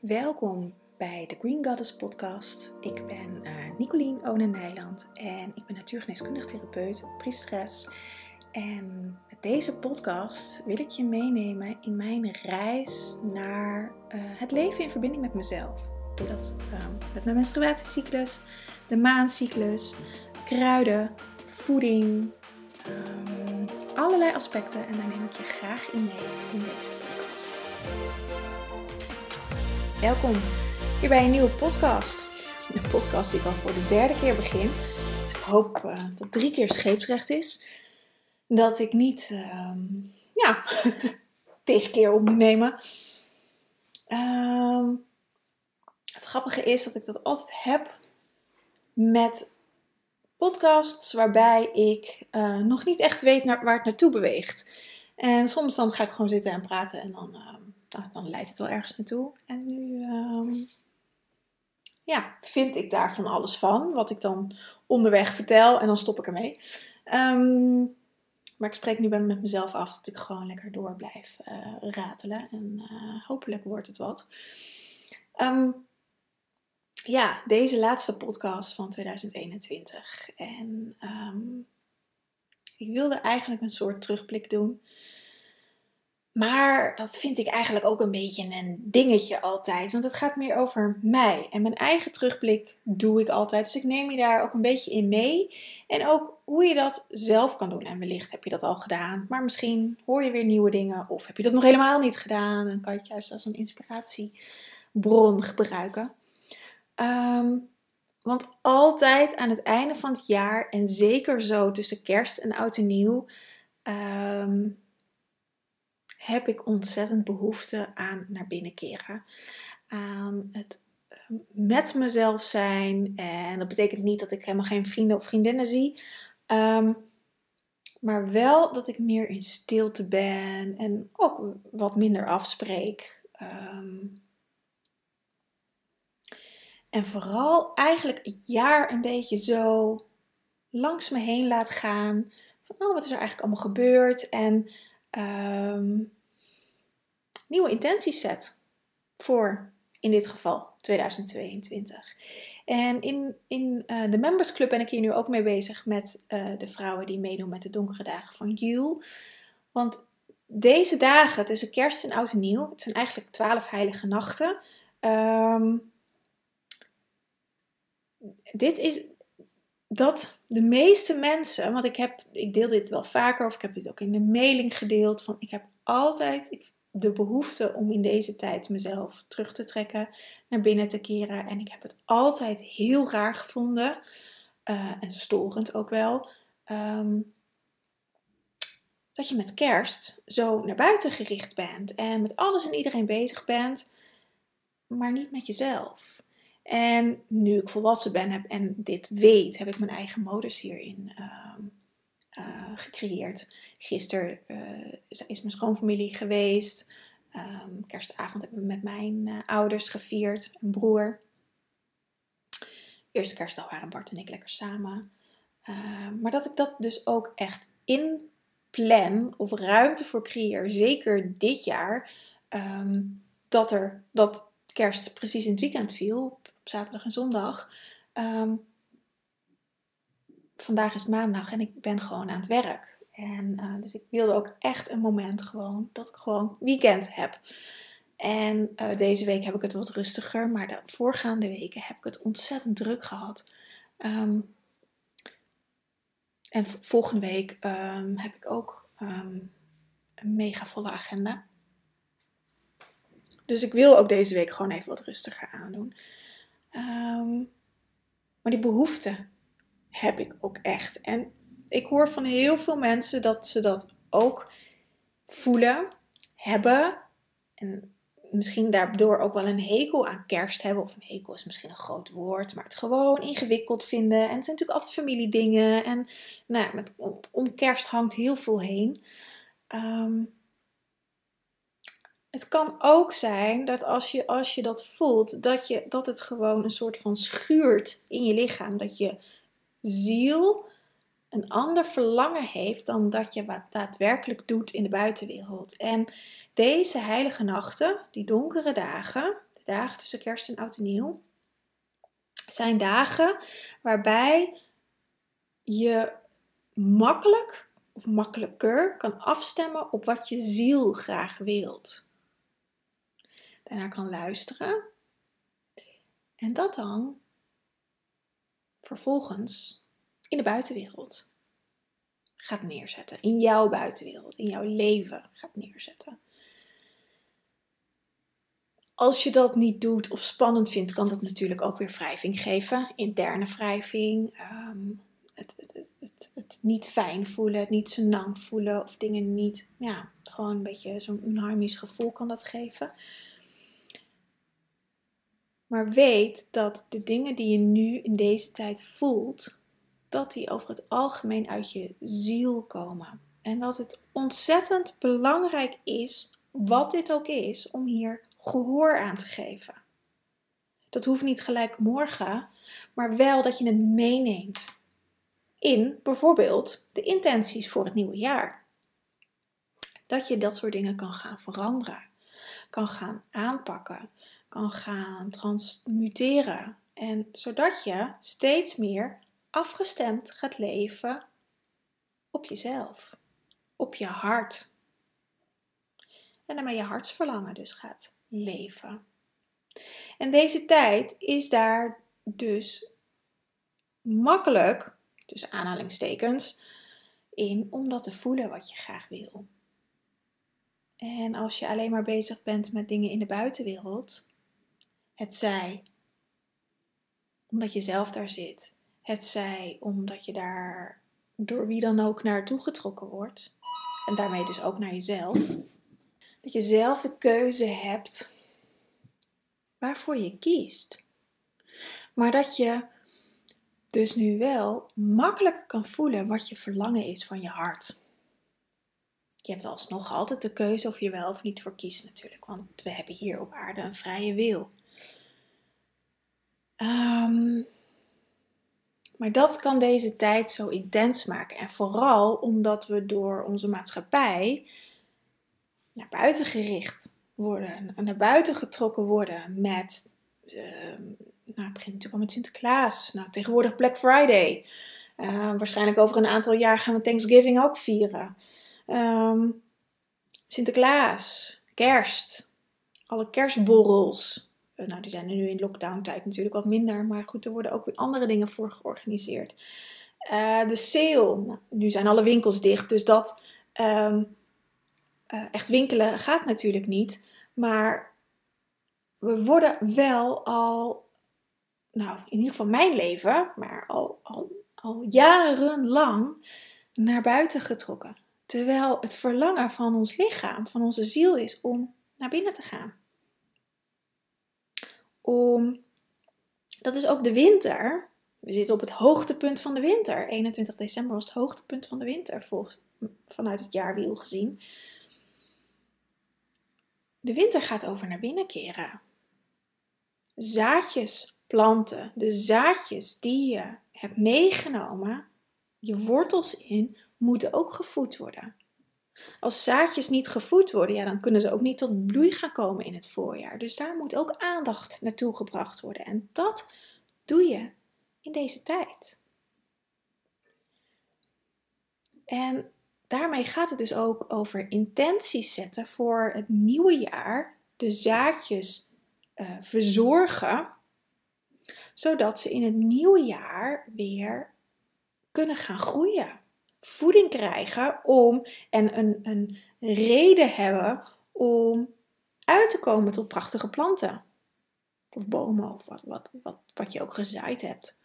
Welkom bij de Green Goddess podcast. Ik ben uh, Nicolien Onen Nijland en ik ben natuurgeneeskundig therapeut, priesteres. En met deze podcast wil ik je meenemen in mijn reis naar uh, het leven in verbinding met mezelf. Ik doe dat uh, met mijn menstruatiecyclus, de maancyclus, kruiden, voeding, um, allerlei aspecten. En daar neem ik je graag in mee in deze podcast. Welkom hier bij een nieuwe podcast. Een podcast die ik al voor de derde keer begin. Dus ik hoop uh, dat drie keer scheepsrecht is. Dat ik niet, uh, ja, tegen keer op moet nemen. Uh, het grappige is dat ik dat altijd heb met podcasts waarbij ik uh, nog niet echt weet naar, waar het naartoe beweegt. En soms dan ga ik gewoon zitten en praten en dan, uh, dan leidt het wel ergens naartoe. En nu uh, ja, vind ik daar van alles van, wat ik dan onderweg vertel en dan stop ik ermee. Um, maar ik spreek nu met mezelf af dat ik gewoon lekker door blijf uh, ratelen en hopelijk wordt het wat. Um, ja, deze laatste podcast van 2021. En ik wilde eigenlijk een soort terugblik doen. Maar dat vind ik eigenlijk ook een beetje een dingetje altijd. Want het gaat meer over mij. En mijn eigen terugblik doe ik altijd. Dus ik neem je daar ook een beetje in mee. En ook hoe je dat zelf kan doen. En wellicht heb je dat al gedaan. Maar misschien hoor je weer nieuwe dingen. Of heb je dat nog helemaal niet gedaan. En kan je het juist als een inspiratiebron gebruiken. Um, want altijd aan het einde van het jaar, en zeker zo tussen kerst en oud en nieuw, um, heb ik ontzettend behoefte aan naar binnen keren. Aan het ehm, met mezelf zijn. En dat betekent niet dat ik helemaal geen vrienden of vriendinnen zie. Um, maar wel dat ik meer in stilte ben en ook wat minder afspreek. Um, en vooral eigenlijk het jaar een beetje zo langs me heen laat gaan. Van, oh, wat is er eigenlijk allemaal gebeurd? En nieuwe intenties zet voor, in dit geval, 2022. En in, in uh, de Members Club ben ik hier nu ook mee bezig met uh, de vrouwen die meedoen met de donkere dagen van Jul. Want deze dagen tussen kerst en oud en nieuw, het zijn eigenlijk twaalf heilige nachten... Um, dit is dat de meeste mensen, want ik, heb, ik deel dit wel vaker of ik heb dit ook in de mailing gedeeld, van ik heb altijd de behoefte om in deze tijd mezelf terug te trekken, naar binnen te keren. En ik heb het altijd heel raar gevonden uh, en storend ook wel. Um, dat je met kerst zo naar buiten gericht bent en met alles en iedereen bezig bent, maar niet met jezelf. En nu ik volwassen ben heb en dit weet, heb ik mijn eigen modus hierin uh, uh, gecreëerd. Gisteren uh, is mijn schoonfamilie geweest. Um, kerstavond hebben we met mijn eh, ouders gevierd, een broer. Eerste kerstdag waren Bart en ik lekker samen. Ehm, maar dat ik dat dus ook echt in plan of ruimte voor creëer, zeker dit jaar, um, dat er dat kerst precies in het weekend viel, zaterdag en zondag. Vandaag is maandag en ik ben gewoon aan het werk. En uh, dus ik wilde ook echt een moment gewoon dat ik gewoon weekend heb. En uh, deze week heb ik het wat rustiger, maar de voorgaande weken heb ik het ontzettend druk gehad. Um, en volgende week um, heb ik ook een mega volle agenda. Dus ik wil ook deze week gewoon even wat rustiger aandoen. Maar die behoefte heb ik ook echt. En ik hoor van heel veel mensen dat ze dat ook voelen, hebben. En misschien daardoor ook wel een hekel aan kerst hebben. Of een hekel is misschien een groot woord. Maar het gewoon ingewikkeld vinden. En het zijn natuurlijk altijd familiedingen. En nou, met, om kerst hangt heel veel heen. Um, het kan ook zijn dat als je, als je dat voelt, dat, je, dat het gewoon een soort van schuurt in je lichaam. Dat je ziel een ander verlangen heeft dan dat je wat daadwerkelijk doet in de buitenwereld. En deze heilige nachten, die donkere dagen, dagen tussen kerst en oud en nieuw zijn dagen waarbij je makkelijk of makkelijker kan afstemmen op wat je ziel graag wilt. Daarna kan luisteren en dat dan vervolgens in de buitenwereld gaat neerzetten. In jouw buitenwereld, in jouw leven gaat neerzetten. Als je dat niet doet of spannend vindt, kan dat natuurlijk ook weer wrijving geven. Interne wrijving, ehm, het, het, het, niet fijn voelen, het niet senang voelen of dingen niet, ja, gewoon een beetje zo'n onharmonisch gevoel kan dat geven. Maar weet dat de dingen die je nu in deze tijd voelt, dat die over het algemeen uit je ziel komen. En dat het ontzettend belangrijk is, wat dit ook is, om hier gehoor aan te geven. Dat hoeft niet gelijk morgen, maar wel dat je het meeneemt in bijvoorbeeld de intenties voor het nieuwe jaar. Dat je dat soort dingen kan gaan veranderen, kan gaan aanpakken, kan gaan transmuteren. En zodat je steeds meer afgestemd gaat leven op jezelf, op je hart. En daarmee je hartsverlangen dus gaat leven. En deze tijd is daar dus makkelijk, tussen aanhalingstekens, in om dat te voelen wat je graag wil. En als je alleen maar bezig bent met dingen in de buitenwereld, het zij omdat je zelf daar zit, het zij omdat je daar door wie dan ook naartoe getrokken wordt, en daarmee dus ook naar jezelf, dat je zelf de keuze hebt waarvoor je kiest. Maar dat je dus nu wel makkelijker kan voelen wat je verlangen is van je hart. Je hebt alsnog altijd de keuze of je wel of niet voor kiest natuurlijk, want we hebben hier op aarde een vrije wil. Um, maar dat kan deze tijd zo intens maken. En vooral omdat we door onze maatschappij naar buiten gericht worden, naar buiten getrokken worden met. Uh, nou, begint natuurlijk al met Sinterklaas. Nou, tegenwoordig Black Friday. Uh, waarschijnlijk over een aantal jaar gaan we Thanksgiving ook vieren. Um, Sinterklaas, kerst, alle kerstborrels. Eh, nou, die zijn er nu in lockdown tijd natuurlijk wat minder. Maar goed, er worden ook weer andere dingen voor georganiseerd. Uh, de sale. Nu zijn alle winkels dicht, dus dat um, uh, echt winkelen gaat natuurlijk niet. Maar we worden wel al, nou in ieder geval mijn leven, maar al, al, al jarenlang naar buiten getrokken. Terwijl het verlangen van ons lichaam, van onze ziel is om naar binnen te gaan om. Dat is ook de winter. We zitten op het hoogtepunt van de winter. 21 december was het hoogtepunt van de winter, volgens, vanuit het jaarwiel gezien. De winter gaat over naar binnen keren. Zaadjes planten, de zaadjes die je hebt meegenomen, je wortels in, moeten ook gevoed worden. Als zaadjes niet gevoed worden, ja, dan kunnen ze ook niet tot bloei gaan komen in het voorjaar. Dus daar moet ook aandacht naartoe gebracht worden. En dat doe je in deze tijd. En daarmee gaat het dus ook over intenties zetten voor het nieuwe jaar. De zaadjes uh, verzorgen, zodat ze in het nieuwe jaar weer kunnen gaan groeien voeding krijgen om en een, een reden hebben om uit te komen tot prachtige planten. Of bomen of wat, wat, wat, wat je ook gezaaid hebt.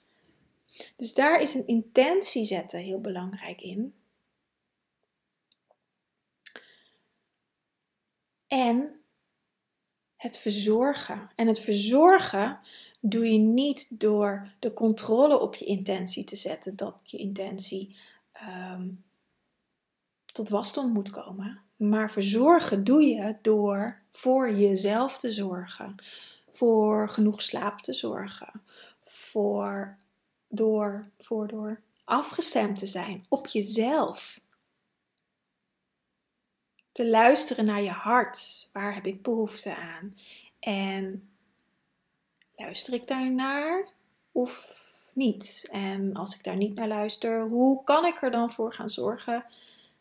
Dus daar is een intentie zetten heel belangrijk in. En het verzorgen. En het verzorgen doe je niet door de controle op je intentie te zetten. Dat je intentie um, tot wasdom moet komen. Maar verzorgen doe je door voor jezelf te zorgen, voor genoeg slaap te zorgen, voor door, voor door afgestemd te zijn op jezelf. Te luisteren naar je hart. Waar heb ik behoefte aan? En luister ik daar naar of niet? En als ik daar niet naar luister, hoe kan ik er dan voor gaan zorgen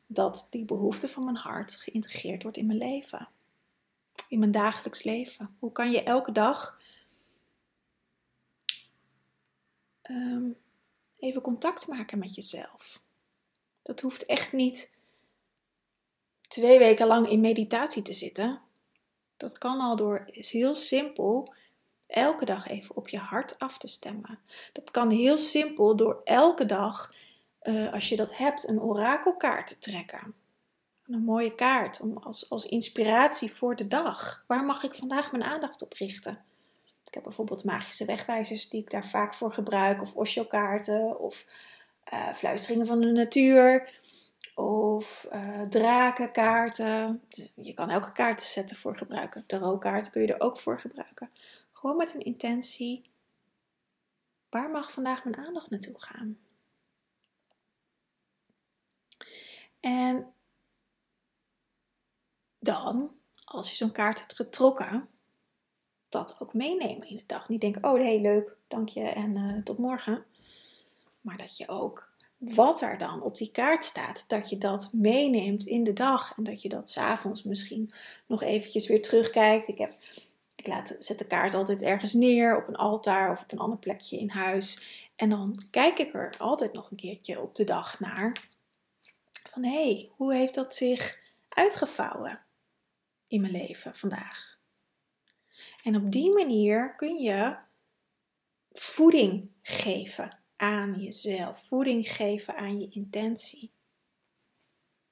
dat die behoefte van mijn hart geïntegreerd wordt in mijn leven? In mijn dagelijks leven? Hoe kan je elke dag ehm, even contact maken met jezelf? Dat hoeft echt niet twee weken lang in meditatie te zitten. Dat kan al door is heel simpel elke dag even op je hart af te stemmen. Dat kan heel simpel door elke dag, uh, als je dat hebt, een orakelkaart te trekken. Een mooie kaart om als, als inspiratie voor de dag. Waar mag ik vandaag mijn aandacht op richten? Ik heb bijvoorbeeld magische wegwijzers die ik daar vaak voor gebruik, of Osho-kaarten, of uh, fluisteringen van de natuur of uh, drakenkaarten. Dus je kan elke kaart zetten voor gebruiken. Tarotkaarten kun je er ook voor gebruiken. Gewoon met een intentie. Waar mag vandaag mijn aandacht naartoe gaan? En dan, als je zo'n kaart hebt getrokken, dat ook meenemen in de dag. Niet denken, oh hey, leuk, dank je en uh, tot morgen. Maar dat je ook wat er dan op die kaart staat, dat je dat meeneemt in de dag en dat je dat s'avonds misschien nog eventjes weer terugkijkt. Ik, heb, ik laat, zet de kaart altijd ergens neer op een altaar of op een ander plekje in huis. En dan kijk ik er altijd nog een keertje op de dag naar. Van hé, hey, hoe heeft dat zich uitgevouwen in mijn leven vandaag? En op die manier kun je voeding geven aan jezelf. Voeding geven aan je intentie.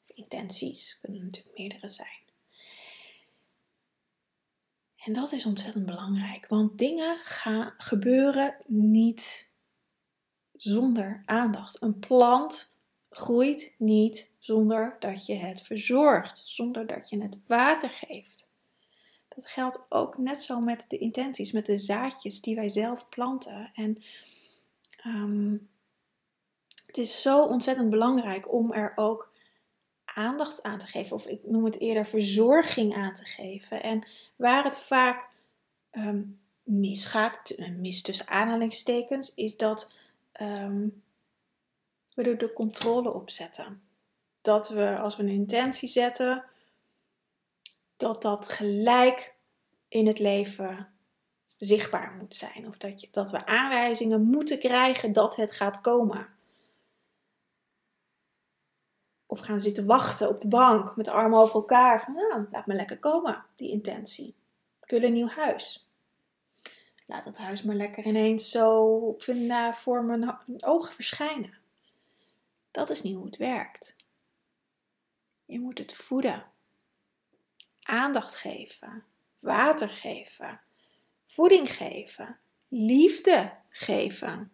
Of intenties kunnen natuurlijk meerdere zijn. En dat is ontzettend belangrijk, want dingen gaan gebeuren niet zonder aandacht. Een plant groeit niet zonder dat je het verzorgt, zonder dat je het water geeft. Dat geldt ook net zo met de intenties, met de zaadjes die wij zelf planten. En Ehm, het is zo ontzettend belangrijk om er ook aandacht aan te geven, of ik noem het eerder verzorging aan te geven. En waar het vaak um, misgaat, mis tussen aanhalingstekens, is dat ehm, we er de controle op zetten. Dat we als we een intentie zetten, dat dat gelijk in het leven zichtbaar moet zijn. Of dat, je, dat we aanwijzingen moeten krijgen dat het gaat komen. Of gaan zitten wachten op de bank met de armen over elkaar. Van nou, laat me lekker komen, die intentie. Ik wil een nieuw huis. Laat dat huis maar lekker ineens zo op, voor mijn ogen verschijnen. Dat is niet hoe het werkt. Je moet het voeden. Aandacht geven. Water geven voeding geven, liefde geven.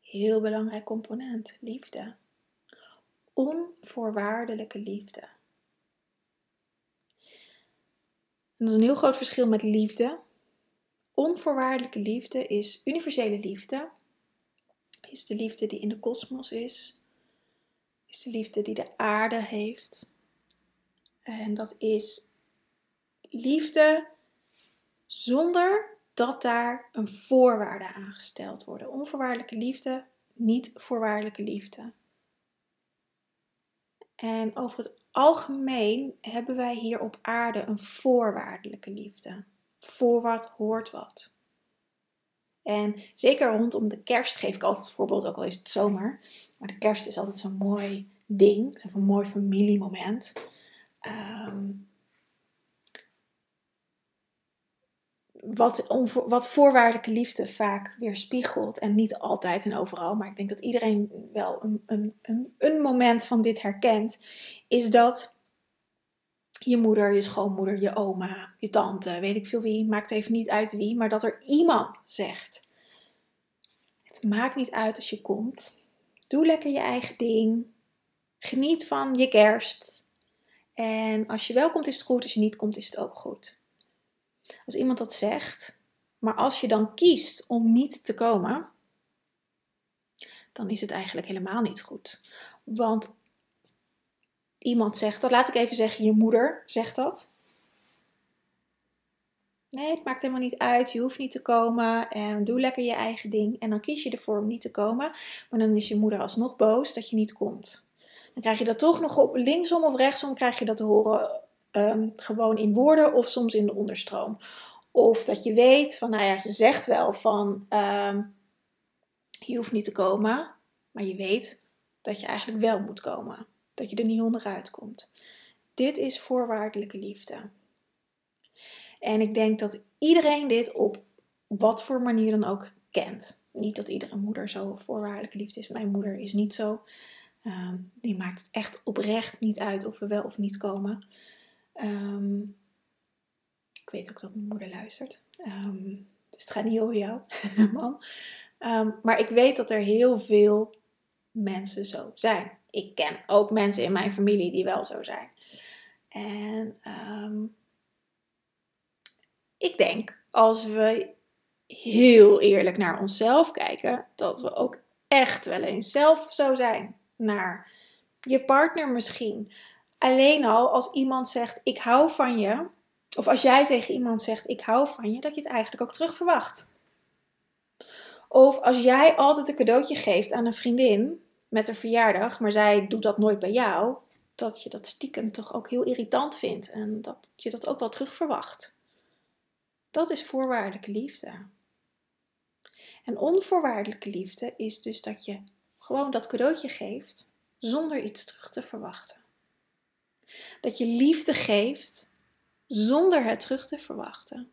Heel belangrijk component, liefde. Onvoorwaardelijke liefde. Dat is een heel groot verschil met liefde. Onvoorwaardelijke liefde is universele liefde. Is de liefde die in de kosmos is. Is de liefde die de aarde heeft. En dat is liefde zonder dat daar een voorwaarde aan gesteld worden. Onvoorwaardelijke liefde, niet voorwaardelijke liefde. En over het algemeen hebben wij hier op aarde een voorwaardelijke liefde. Voor wat hoort wat. En zeker rondom de kerst geef ik altijd het voorbeeld, ook al is het zomer. Maar de kerst is altijd zo'n mooi ding, zo'n mooi familiemoment. Um, wat, wat voorwaardelijke liefde vaak weerspiegelt. En niet altijd en overal, maar ik denk dat iedereen wel een, een, een, een moment van dit herkent. Is dat je moeder, je schoonmoeder, je oma, je tante, weet ik veel wie, maakt even niet uit wie, maar dat er iemand zegt: Het maakt niet uit als je komt. Doe lekker je eigen ding. Geniet van je kerst. En als je wel komt is het goed, als je niet komt is het ook goed. Als iemand dat zegt, maar als je dan kiest om niet te komen, dan is het eigenlijk helemaal niet goed. Want iemand zegt dat, laat ik even zeggen, je moeder zegt dat. Nee, het maakt helemaal niet uit. Je hoeft niet te komen. En doe lekker je eigen ding. En dan kies je ervoor om niet te komen. Maar dan is je moeder alsnog boos dat je niet komt. Dan krijg je dat toch nog op linksom of rechtsom. Krijg je dat te horen ehm, gewoon in woorden of soms in de onderstroom. Of dat je weet van, nou ja, ze zegt wel van, ehm, je hoeft niet te komen. Maar je weet dat je eigenlijk wel moet komen. Dat je er niet onderuit komt. Dit is voorwaardelijke liefde. En ik denk dat iedereen dit op wat voor manier dan ook kent. Niet dat iedere moeder zo voorwaardelijke liefde is. Mijn moeder is niet zo. Ehm, die maakt echt oprecht niet uit of we wel of niet komen. Ehm, ik weet ook dat mijn moeder luistert. Ehm, dus het gaat niet over jou, man. maar ik weet dat er heel veel mensen zo zijn. Ik ken ook mensen in mijn familie die wel zo zijn. En ik denk, als we heel eerlijk naar onszelf kijken, dat we ook echt wel eens zelf zo zijn. Naar je partner misschien. Alleen al als iemand zegt: Ik hou van je. Of als jij tegen iemand zegt: Ik hou van je, dat je het eigenlijk ook terug verwacht. Of als jij altijd een cadeautje geeft aan een vriendin met een verjaardag, maar zij doet dat nooit bij jou, dat je dat stiekem toch ook heel irritant vindt en dat je dat ook wel terug verwacht. Dat is voorwaardelijke liefde. En onvoorwaardelijke liefde is dus dat je gewoon dat cadeautje geeft zonder iets terug te verwachten. Dat je liefde geeft zonder het terug te verwachten.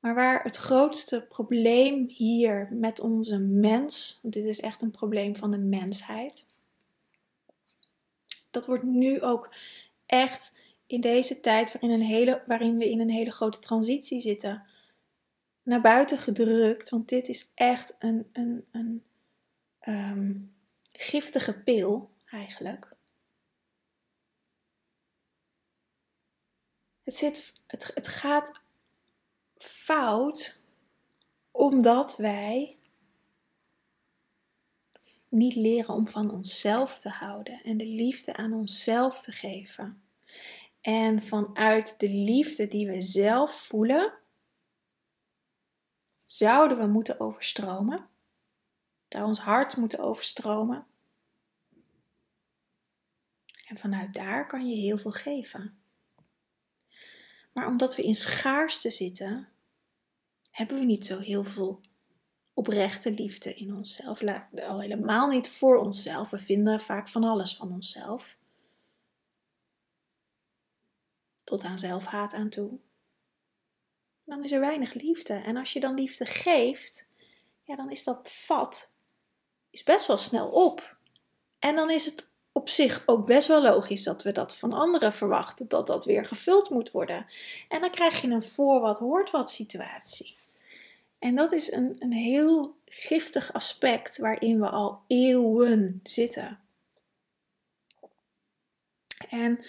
Maar waar het grootste probleem hier met onze mens, dit is echt een probleem van de mensheid, dat wordt nu ook echt in deze tijd waarin, een hele, waarin we in een hele grote transitie zitten, naar buiten gedrukt. Want dit is echt een, een, een ehm, giftige pil eigenlijk. Het, zit, het, het gaat fout omdat wij niet leren om van onszelf te houden en de liefde aan onszelf te geven. En vanuit de liefde die we zelf voelen, zouden we moeten overstromen. Zou ons hart moeten overstromen. En vanuit daar kan je heel veel geven. Maar omdat we in schaarste zitten, hebben we niet zo heel veel oprechte liefde in onszelf. Al helemaal niet voor onszelf. We vinden vaak van alles van onszelf tot aan zelfhaat aan toe. Dan is er weinig liefde. En als je dan liefde geeft, ja, dan is dat vat is best wel snel op. En dan is het op zich ook best wel logisch dat we dat van anderen verwachten, dat dat weer gevuld moet worden. En dan krijg je een voor wat hoort wat situatie. En dat is een, een heel giftig aspect waarin we al eeuwen zitten. En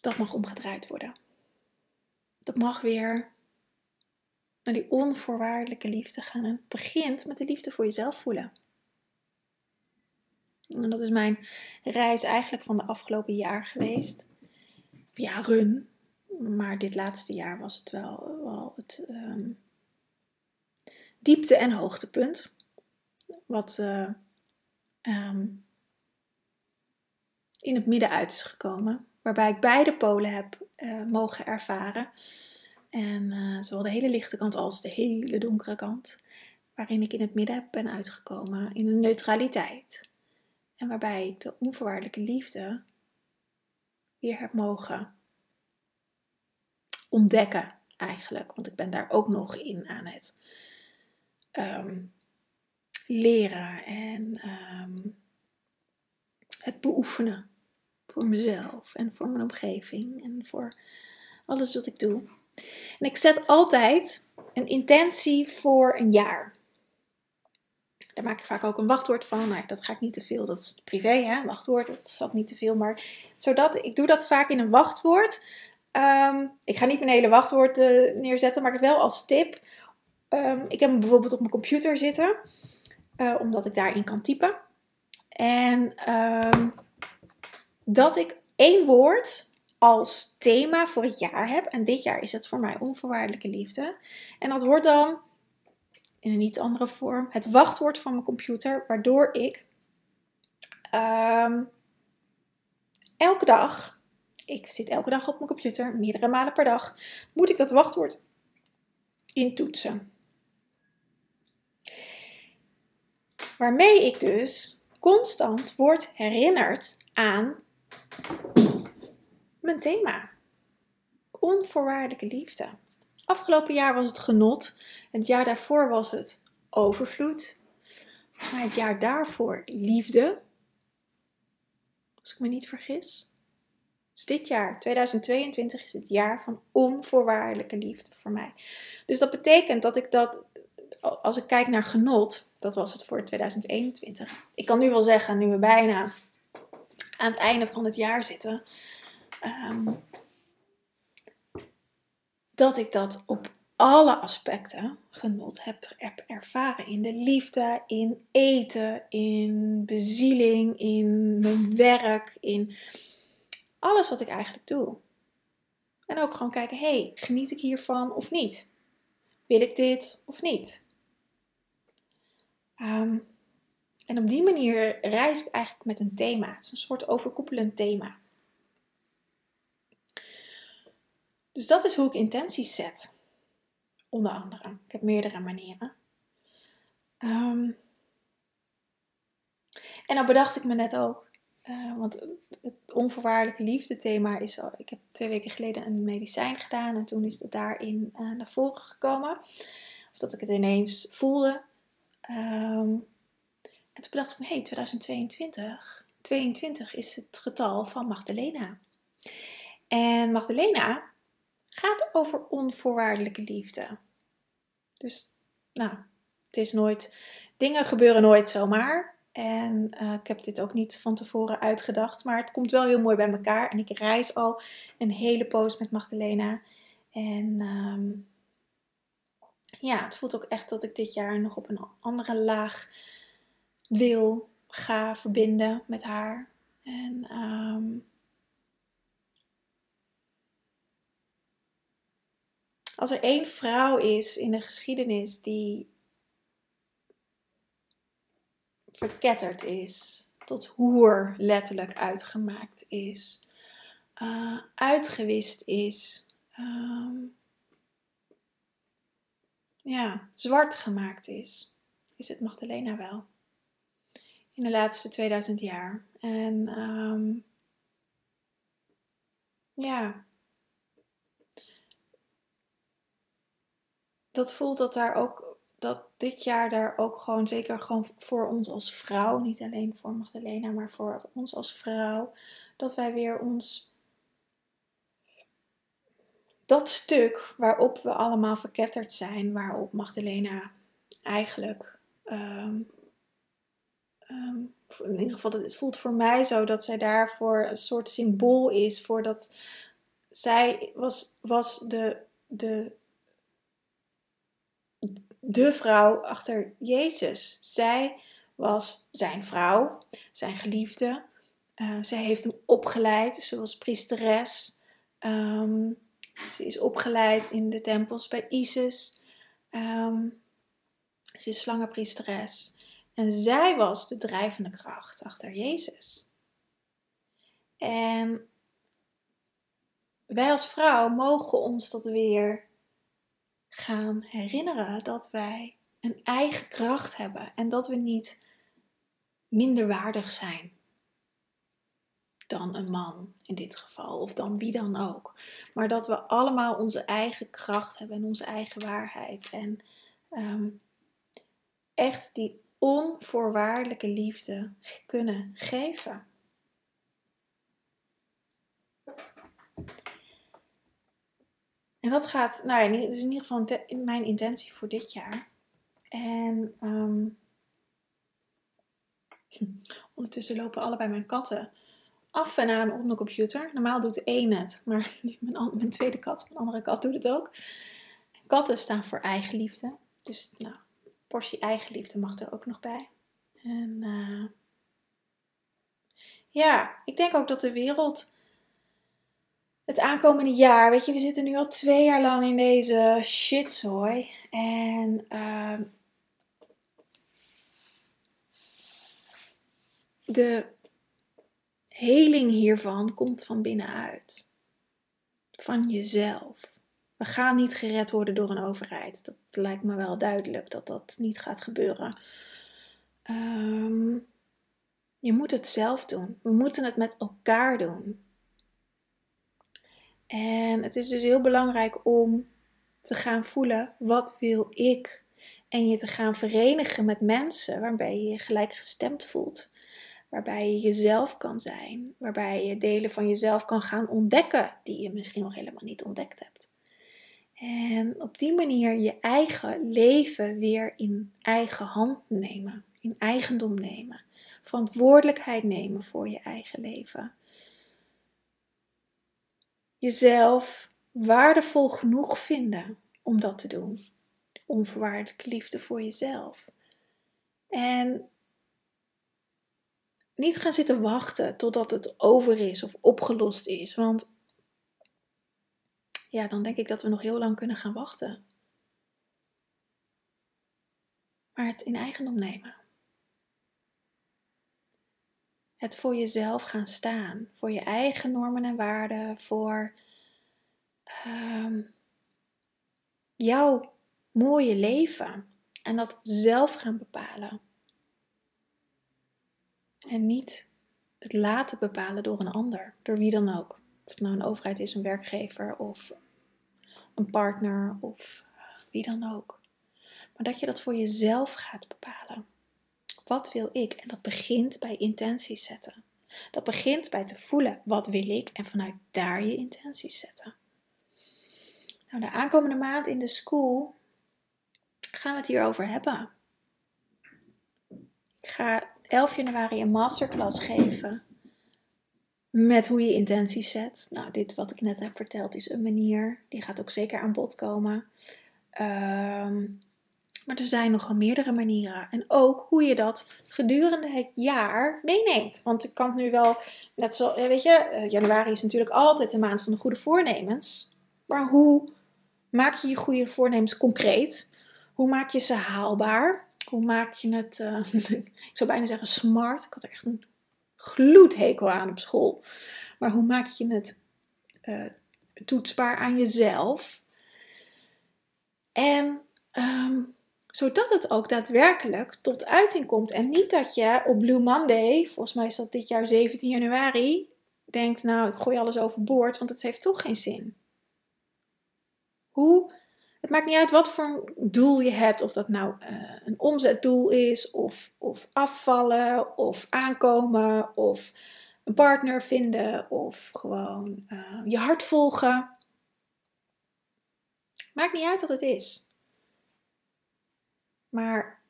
dat mag omgedraaid worden. Dat mag weer naar die onvoorwaardelijke liefde gaan. En het begint met de liefde voor jezelf voelen. En dat is mijn reis eigenlijk van de afgelopen jaar geweest. Of jaren. Maar dit laatste jaar was het wel, wel het ehm, diepte- en hoogtepunt. Wat uh, um, in het midden uit is gekomen waarbij ik beide polen heb uh, mogen ervaren. En uh, zowel de hele lichte kant als de hele donkere kant. Waarin ik in het midden ben uitgekomen, in een neutraliteit. Waarbij ik de onvoorwaardelijke liefde weer heb mogen ontdekken, eigenlijk. Want ik ben daar ook nog in aan het um, leren en um, het beoefenen voor mezelf en voor mijn omgeving en voor alles wat ik doe. En ik zet altijd een intentie voor een jaar. Daar maak ik vaak ook een wachtwoord van. Nou, dat ga ik niet te veel. Dat is privé, hè? Wachtwoord, dat is ook niet te veel. Maar zodat ik doe dat vaak in een wachtwoord. Um, ik ga niet mijn hele wachtwoord uh, neerzetten, maar wel als tip. Um, ik heb hem bijvoorbeeld op mijn computer zitten, uh, omdat ik daarin kan typen. En um, dat ik één woord als thema voor het jaar heb. En dit jaar is het voor mij onvoorwaardelijke liefde. En dat wordt dan in een iets andere vorm het wachtwoord van mijn computer, waardoor ik ehm, elke dag, ik zit elke dag op mijn computer, meerdere malen per dag, moet ik dat wachtwoord intoetsen. Waarmee ik dus constant word herinnerd aan mijn thema. Onvoorwaardelijke liefde. Afgelopen jaar was het genot. Het jaar daarvoor was het overvloed. Volgens het jaar daarvoor liefde. Als ik me niet vergis. Dus dit jaar, 2022, is het jaar van onvoorwaardelijke liefde voor mij. Dus dat betekent dat ik dat, als ik kijk naar genot, dat was het voor 2021. Ik kan nu wel zeggen, nu we bijna aan het einde van het jaar zitten, ehm, dat ik dat op alle aspecten genot heb, ervaren. In de liefde, in eten, in bezieling, in mijn werk, in alles wat ik eigenlijk doe. En ook gewoon kijken, hey, geniet ik hiervan of niet? Wil ik dit of niet? Ehm, en op die manier reis ik eigenlijk met een thema. Het is een soort overkoepelend thema. Dus dat is hoe ik intenties zet. Onder andere. Ik heb meerdere manieren. Ehm, en dan bedacht ik me net ook, uh, want het onvoorwaardelijke liefde thema is al, ik heb twee weken geleden een medicijn gedaan en toen is het daarin uh, naar voren gekomen. Of dat ik het ineens voelde. Um, en toen bedacht ik me, hé, hey, 2022, 22 is het getal van Magdalena. En Magdalena gaat over onvoorwaardelijke liefde. Dus, nou, het is nooit, dingen gebeuren nooit zomaar. En uh, ik heb dit ook niet van tevoren uitgedacht, maar het komt wel heel mooi bij elkaar. En ik reis al een hele poos met Magdalena. En um, ja, het voelt ook echt dat ik dit jaar nog op een andere laag wil, ga verbinden met haar. En um, Als er één vrouw is in de geschiedenis die verketterd is, tot hoer letterlijk uitgemaakt is, uh, uitgewist is, um, ja, zwart gemaakt is, is het Magdalena wel. In de laatste 2000 jaar. En um, ja, dat voelt dat daar ook, dat dit jaar daar ook gewoon, zeker gewoon voor ons als vrouw, niet alleen voor Magdalena, maar voor ons als vrouw, dat wij weer ons, dat stuk waarop we allemaal verketterd zijn, waarop Magdalena eigenlijk, um, um, in ieder geval, het voelt voor mij zo dat zij daarvoor een soort symbool is, voor dat zij was, was de, de de vrouw achter Jezus. Zij was zijn vrouw, zijn geliefde. Uh, zij heeft hem opgeleid. Ze was priesteres. Ehm, ze is opgeleid in de tempels bij Isis. Um, ze is slangenpriesteres. En zij was de drijvende kracht achter Jezus. En wij als vrouw mogen ons dat weer gaan herinneren dat wij een eigen kracht hebben en dat we niet minder waardig zijn dan een man in dit geval, of dan wie dan ook. Maar dat we allemaal onze eigen kracht hebben en onze eigen waarheid. En ehm, echt die onvoorwaardelijke liefde kunnen geven. En dat gaat, nou ja, dat is in ieder geval mijn intentie voor dit jaar. En um, ondertussen lopen allebei mijn katten af en aan op de computer. Normaal doet de een het, maar mijn, mijn tweede kat, mijn andere kat doet het ook. Katten staan voor eigenliefde. Dus nou, portie eigenliefde mag er ook nog bij. En uh, ja, ik denk ook dat de wereld het aankomende jaar, weet je, we zitten nu al twee jaar lang in deze shitzooi. En uh, de heling hiervan komt van binnenuit. Van jezelf. We gaan niet gered worden door een overheid. Dat lijkt me wel duidelijk dat dat niet gaat gebeuren. Um, je moet het zelf doen. We moeten het met elkaar doen. En het is dus heel belangrijk om te gaan voelen wat wil ik? En je te gaan verenigen met mensen waarbij je je gelijkgestemd voelt. Waarbij je jezelf kan zijn, waarbij je delen van jezelf kan gaan ontdekken die je misschien nog helemaal niet ontdekt hebt. En op die manier je eigen leven weer in eigen hand nemen, in eigendom nemen, verantwoordelijkheid nemen voor je eigen leven jezelf waardevol genoeg vinden om dat te doen. Onvoorwaardelijke liefde voor jezelf. En niet gaan zitten wachten totdat het over is of opgelost is. Want ja, dan denk ik dat we nog heel lang kunnen gaan wachten. Maar het in eigendom nemen. Het voor jezelf gaan staan, voor je eigen normen en waarden, voor ehm, jouw mooie leven en dat zelf gaan bepalen. En niet het laten bepalen door een ander, door wie dan ook. Of het nou een overheid is, een werkgever of een partner of wie dan ook. Maar dat je dat voor jezelf gaat bepalen. Wat wil ik? En dat begint bij intenties zetten. Dat begint bij te voelen, wat wil ik? En vanuit daar je intenties zetten. Nou, de aankomende maand in de school gaan we het hierover hebben. Ik ga 11 januari een masterclass geven met hoe je intenties zet. Nou, dit wat ik net heb verteld is een manier. Die gaat ook zeker aan bod komen. Um, maar er zijn nogal meerdere manieren. En ook hoe je dat gedurende het jaar meeneemt. Want ik kan nu wel, net zo, weet je, eh, januari is natuurlijk altijd de maand van de goede voornemens. Maar hoe maak je je goede voornemens concreet? Hoe maak je ze haalbaar? Hoe maak je het, uh, ik zou bijna zeggen smart. Ik had er echt een gloedhekel aan op school. Maar hoe maak je het toetsbaar aan jezelf? En um, zodat het ook daadwerkelijk tot uiting komt. En niet dat je op Blue Monday, volgens mij is dat dit jaar 17 januari, denkt, nou ik gooi alles overboord, want het heeft toch geen zin. Hoe? Het maakt niet uit wat voor doel je hebt, of dat nou uh, een omzetdoel is, of, of afvallen, of aankomen, of een partner vinden, of gewoon uh, je hart volgen. Maakt niet uit wat het is. Maar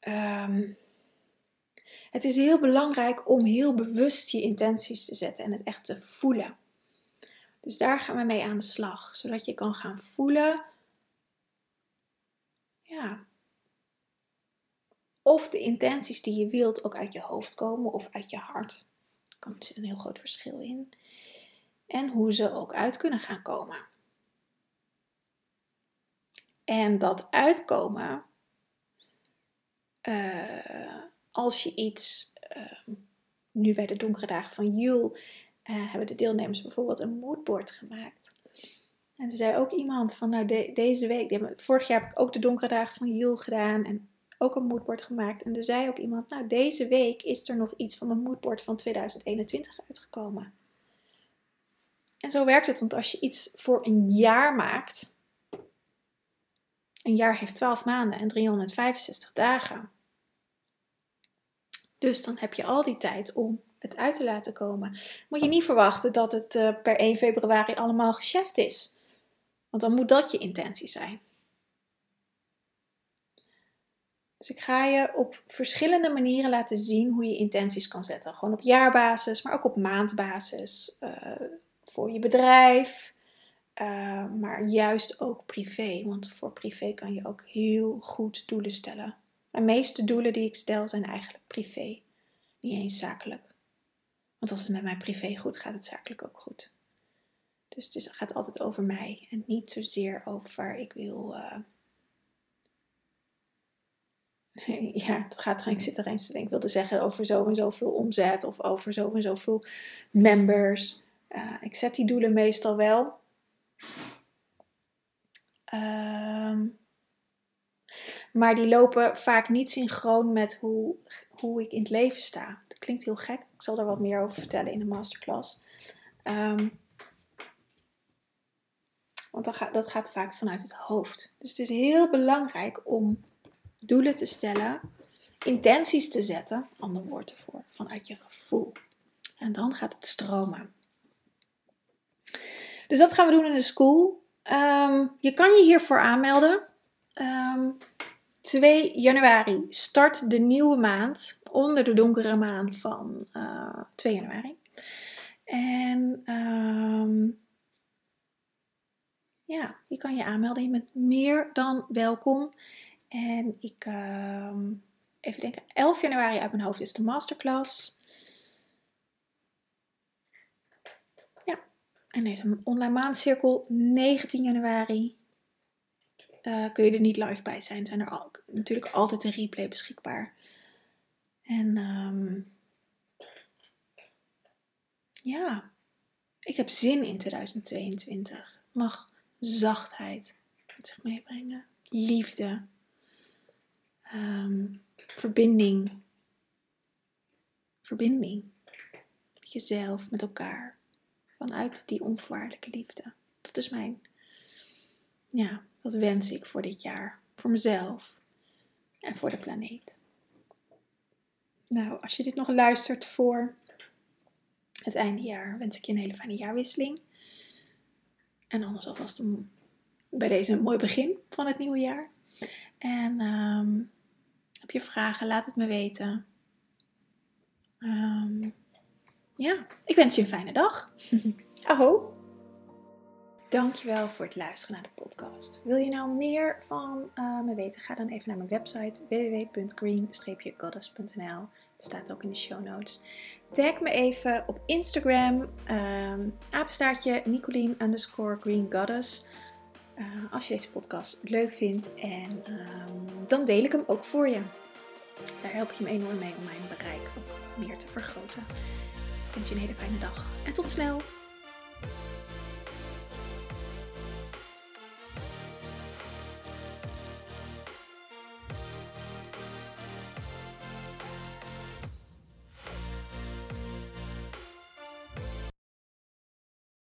um, het is heel belangrijk om heel bewust je intenties te zetten en het echt te voelen. Dus daar gaan we mee aan de slag, zodat je kan gaan voelen. Ja. Of de intenties die je wilt ook uit je hoofd komen of uit je hart. Er zit een heel groot verschil in. En hoe ze ook uit kunnen gaan komen. En dat uitkomen, uh, als je iets, uh, nu bij de donkere dagen van Jul, uh, hebben de deelnemers bijvoorbeeld een moodboard gemaakt. En er zei ook iemand van, nou de, deze week, vorig jaar heb ik ook de donkere dagen van Jul gedaan en ook een moodboard gemaakt. En er zei ook iemand, nou deze week is er nog iets van een moodboard van 2021 uitgekomen. En zo werkt het, want als je iets voor een jaar maakt, een jaar heeft 12 maanden en 365 dagen. Dus dan heb je al die tijd om het uit te laten komen. Moet je niet verwachten dat het uh, per 1 februari allemaal geschäft is. Want dan moet dat je intentie zijn. Dus ik ga je op verschillende manieren laten zien hoe je intenties kan zetten. Gewoon op jaarbasis, maar ook op maandbasis. Uh, voor je bedrijf, uh, maar juist ook privé. Want voor privé kan je ook heel goed doelen stellen. De meeste doelen die ik stel zijn eigenlijk privé, niet eens zakelijk. Want als het met mij privé goed gaat, het zakelijk ook goed. Dus het gaat altijd over mij en niet zozeer over ik wil. Uh... ja, het gaat, ik zit er eens te denken, ik wilde zeggen over zo en zoveel omzet of over zo en zoveel members. Uh, ik zet die doelen meestal wel. Ehm, maar die lopen vaak niet synchroon met hoe, hoe ik in het leven sta. Dat klinkt heel gek. Ik zal er wat meer over vertellen in de masterclass. Um, want dat gaat, dat gaat vaak vanuit het hoofd. Dus het is heel belangrijk om doelen te stellen, intenties te zetten, ander woord ervoor, vanuit je gevoel. En dan gaat het stromen. Dus dat gaan we doen in de school. Um, je kan je hiervoor aanmelden. Um, ehm, 2 januari start de nieuwe maand onder de donkere maan van uh, eh, 2 januari. En um, ja, je kan je aanmelden. Je bent meer dan welkom. En ik, even denken, 11 januari uit mijn hoofd is de masterclass. En deze online maandcirkel 19 januari. Uh, kun je er niet live bij zijn. Zijn er natuurlijk altijd een replay beschikbaar. En um, ja, ik heb zin in 2022. Mag zachtheid met zich meebrengen. Liefde. Um, verbinding. Verbinding. Met jezelf, met elkaar vanuit die onvoorwaardelijke liefde. Dat is mijn, ja, dat wens ik voor dit jaar. Voor mezelf en voor de planeet. Nou, als je dit nog luistert voor het eindejaar, wens ik je een hele fijne jaarwisseling. En anders alvast een, bij deze een mooi begin van het nieuwe jaar. En um, heb je vragen, laat het me weten. Um, ja, ik wens je een fijne dag. Aho! Dankjewel voor het luisteren naar de podcast. Wil je nou meer van uh, me weten? Ga dan even naar mijn website www.green-goddess.nl. Het staat ook in de show notes. Tag me even op Instagram, um, apenstaartje Nicolien underscore Green Goddess. Uh, als je deze podcast leuk vindt en um, dan deel ik hem ook voor je. Daar help je me enorm mee om mijn bereik ook meer te vergroten wens je een hele fijne dag en tot snel!